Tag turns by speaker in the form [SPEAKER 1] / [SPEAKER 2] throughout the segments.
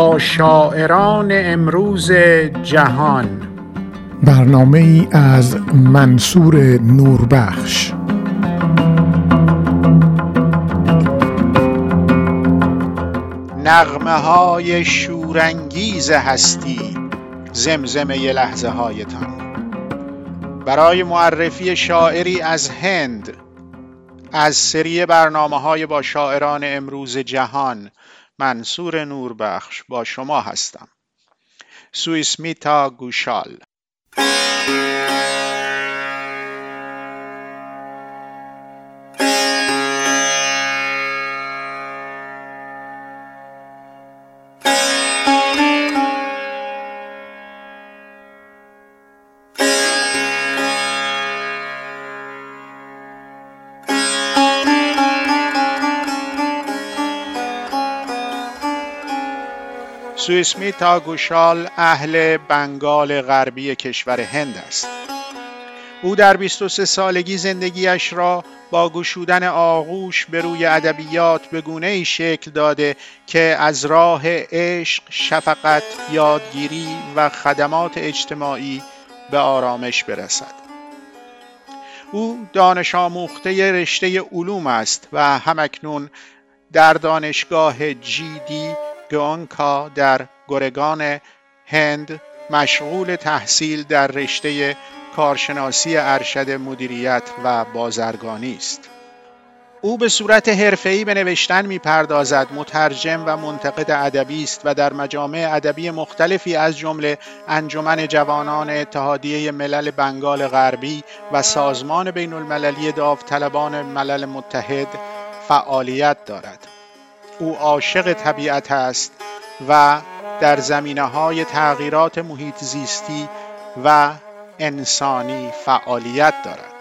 [SPEAKER 1] با شاعران امروز جهان.
[SPEAKER 2] برنامه ای از منصور نوربخش.
[SPEAKER 1] نغمه های شورانگیز هستی زمزمه ی لحظه هایتان برای معرفی شاعری از هند از سری برنامه های با شاعران امروز جهان منصور نوربخش با شما هستم. سویسمیتا گوشال. سویسمیتا گوشال اهل بنگال غربی کشور هند است او در 23 سالگی زندگیش را با گشودن آغوش به روی ادبیات به گونه ای شکل داده که از راه عشق، شفقت، یادگیری و خدمات اجتماعی به آرامش برسد. او دانش آموخته رشته علوم است و همکنون در دانشگاه جیدی گونکا در گرگان هند مشغول تحصیل در رشته کارشناسی ارشد مدیریت و بازرگانی است. او به صورت حرفه‌ای به نوشتن می‌پردازد مترجم و منتقد ادبی است و در مجامع ادبی مختلفی از جمله انجمن جوانان اتحادیه ملل بنگال غربی و سازمان بین المللی داوطلبان ملل متحد فعالیت دارد. او عاشق طبیعت است و در زمینه های تغییرات محیط زیستی و انسانی فعالیت دارد.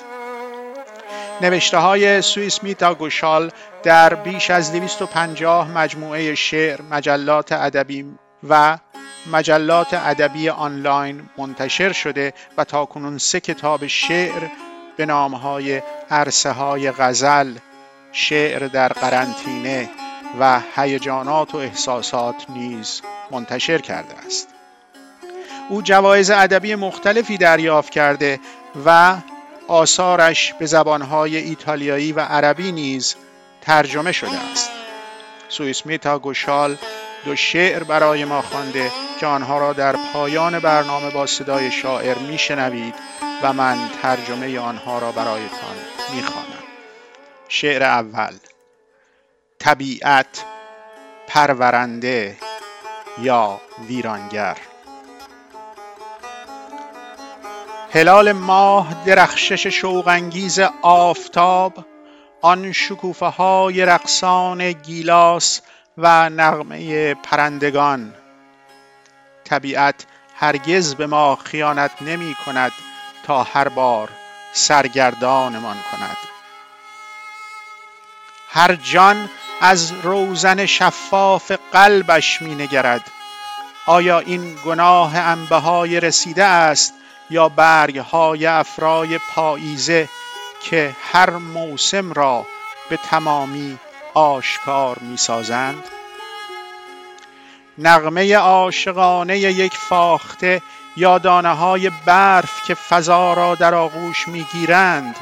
[SPEAKER 1] نوشته های سوئیس میتا گوشال در بیش از 250 مجموعه شعر، مجلات ادبی و مجلات ادبی آنلاین منتشر شده و تاکنون سه کتاب شعر به نامهای عرصه های غزل، شعر در قرنطینه و هیجانات و احساسات نیز منتشر کرده است. او جوایز ادبی مختلفی دریافت کرده و آثارش به زبانهای ایتالیایی و عربی نیز ترجمه شده است. سوئیسمیتا گوشال دو شعر برای ما خوانده که آنها را در پایان برنامه با صدای شاعر میشنوید و من ترجمه آنها را برایتان می‌خوانم. شعر اول. طبیعت پرورنده یا ویرانگر. هلال ماه درخشش شوقانگیز آفتاب آن شکوفه های رقصان گیلاس و نغمه پرندگان. طبیعت هرگز به ما خیانت نمی کند تا هر بار سرگردانمان کند. هر جان از روزن شفاف قلبش می نگرد آیا این گناه انبه های رسیده است یا برگ های افرای پاییزه که هر موسم را به تمامی آشکار می سازند؟ نغمه عاشقانه یک فاخته یا دانه های برف که فضا را در آغوش می گیرند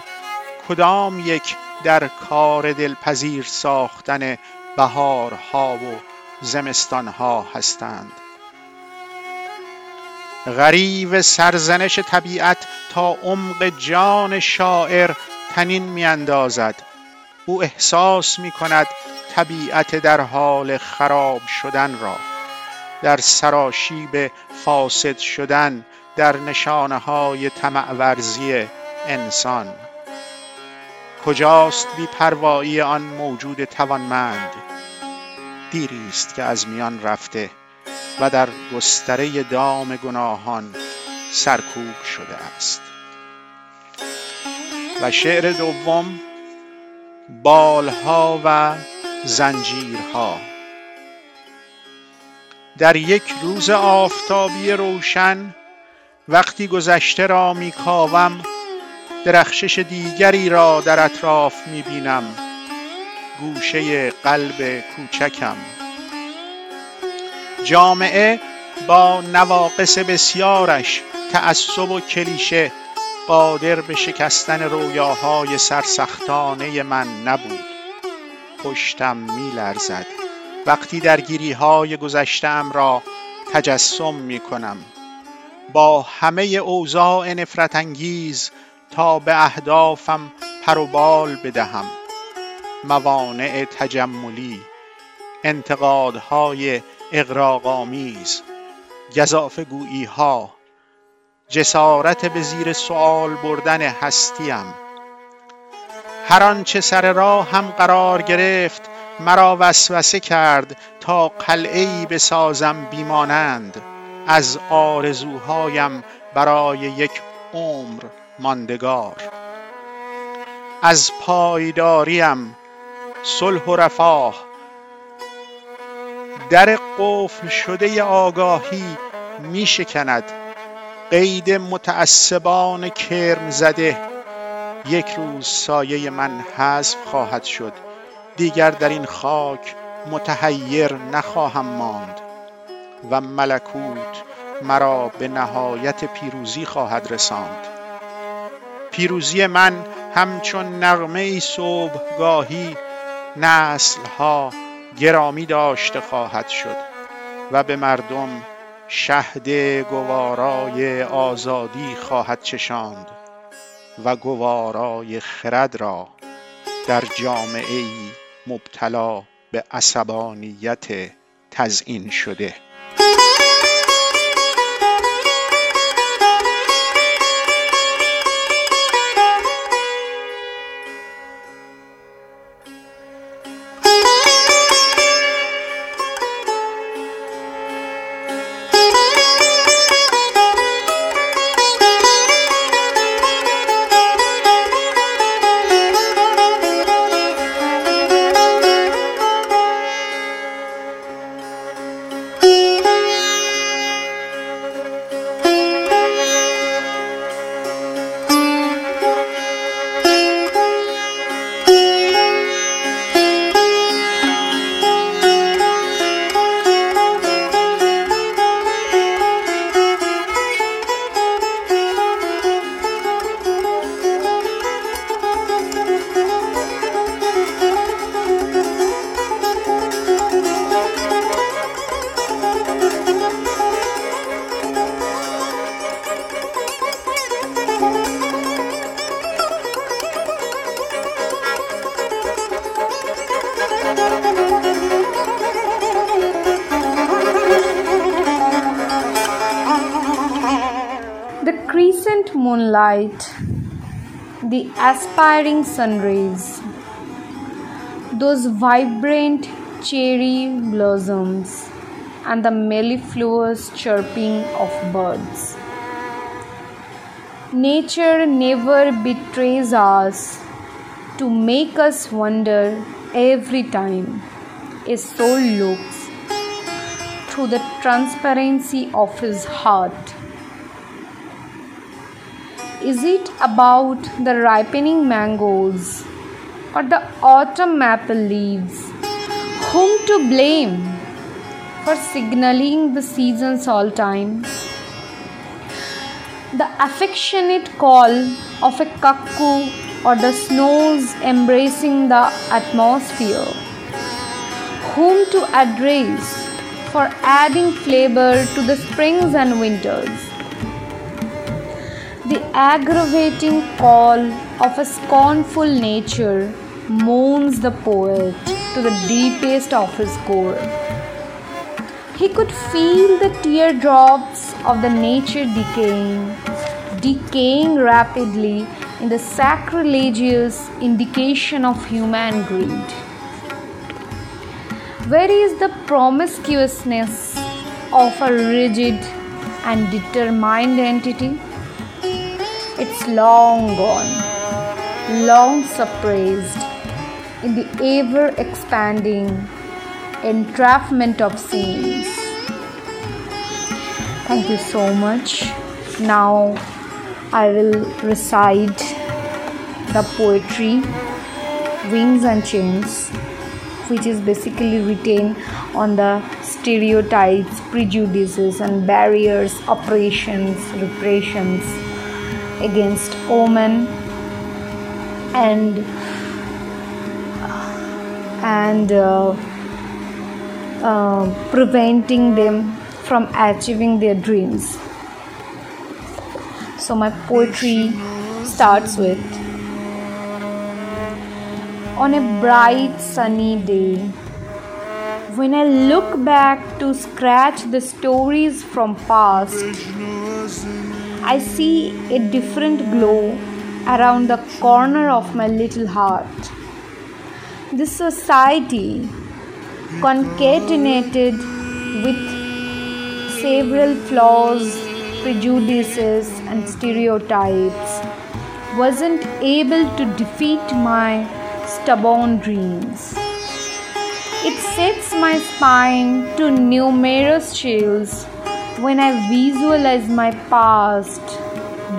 [SPEAKER 1] کدام یک در کار دلپذیر ساختن بهارها و زمستانها هستند. غریو سرزنش طبیعت تا عمق جان شاعر تنین میاندازد. او احساس می کند طبیعت در حال خراب شدن را. در سراشیب فاسد شدن در نشانه های ورزی انسان. کجاست بی پروایی آن موجود توانمند؟ دیری است که از میان رفته و در گستره دام گناهان سرکوب شده است. و شعر دوم بالها و زنجیرها. در یک روز آفتابی روشن وقتی گذشته را میکاوم درخشش دیگری را در اطراف می بینم گوشه قلب کوچکم. جامعه با نواقص بسیارش تعصب و کلیشه قادر به شکستن رویاهای سرسختانه من نبود. پشتم میلرزد. وقتی درگیری های گذشتم را تجسم می کنم با همه اوضاع نفرت انگیز تا به اهدافم پر و بال بدهم. موانع تجملی انتقادهای اغراقآمیز گزافه گویی ها جسارت به زیر سوال بردن هستیم. هر آنچه سر راه هم قرار گرفت مرا وسوسه کرد تا قلعه بسازم بیمانند. از آرزوهایم برای یک عمر ماندگار. از پایداریم صلح و رفاه. در قفل شده آگاهی می شکند. قید متعصبان کرم زده. یک روز سایه من حذف خواهد شد. دیگر در این خاک متحیر نخواهم ماند. و ملکوت مرا به نهایت پیروزی خواهد رساند. پیروزی من همچون نغمه صبحگاهی نسلها گرامی داشته خواهد شد و به مردم شهد گوارای آزادی خواهد چشاند و گوارای خرد را در جامعه ای مبتلا به عصبانیت تزئین شده.
[SPEAKER 3] Moonlight, the aspiring sun rays, those vibrant cherry blossoms, and the mellifluous chirping of birds. Nature never betrays us to make us wonder every time a soul looks through the transparency of his heart. Is it about the ripening mangoes or the autumn maple leaves? Whom to blame for signaling the season's all time? The affectionate call of a cuckoo or the snows embracing the atmosphere? Whom to address for adding flavor to the springs and winters? Aggravating call of a scornful nature moans the poet to the deepest of his core. He could feel the teardrops of the nature decaying, decaying rapidly in the sacrilegious indication of human greed. Where is the promiscuousness of a rigid and determined entity? It's long gone, long suppressed in the ever expanding entrapment of scenes. Thank you so much. Now I will recite the poetry Wings and Chains, which is basically written on the stereotypes, prejudices, and barriers, operations, repressions against women, and and uh, uh, preventing them from achieving their dreams. So, my poetry starts with On a bright sunny day, when I look back to scratch the stories from past, I see a different glow around the corner of my little heart. This society, concatenated with several flaws, prejudices, and stereotypes, wasn't able to defeat my stubborn dreams. It sets my spine to numerous chills when I visualize my past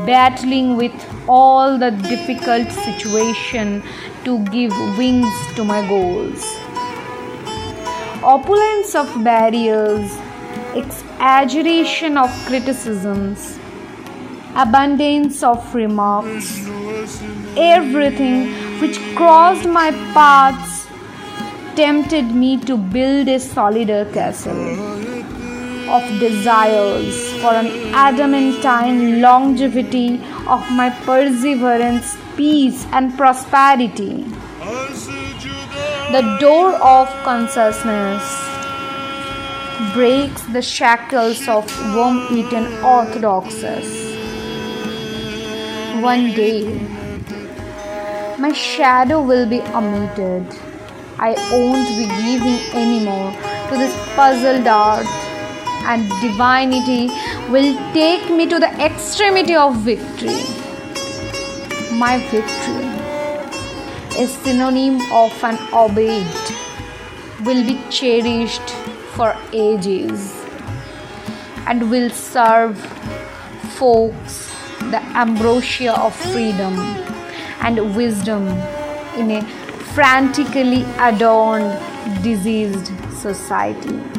[SPEAKER 3] battling with all the difficult situation to give wings to my goals. Opulence of barriers, exaggeration of criticisms, abundance of remarks, everything which crossed my paths tempted me to build a solider castle of desires for an adamantine longevity of my perseverance, peace, and prosperity. The door of consciousness breaks the shackles of worm eaten orthodoxies. One day, my shadow will be omitted. I won't be giving anymore to this puzzled art and divinity will take me to the extremity of victory. My victory is synonym of an obeyed, will be cherished for ages, and will serve folks the ambrosia of freedom and wisdom in a frantically adorned, diseased society.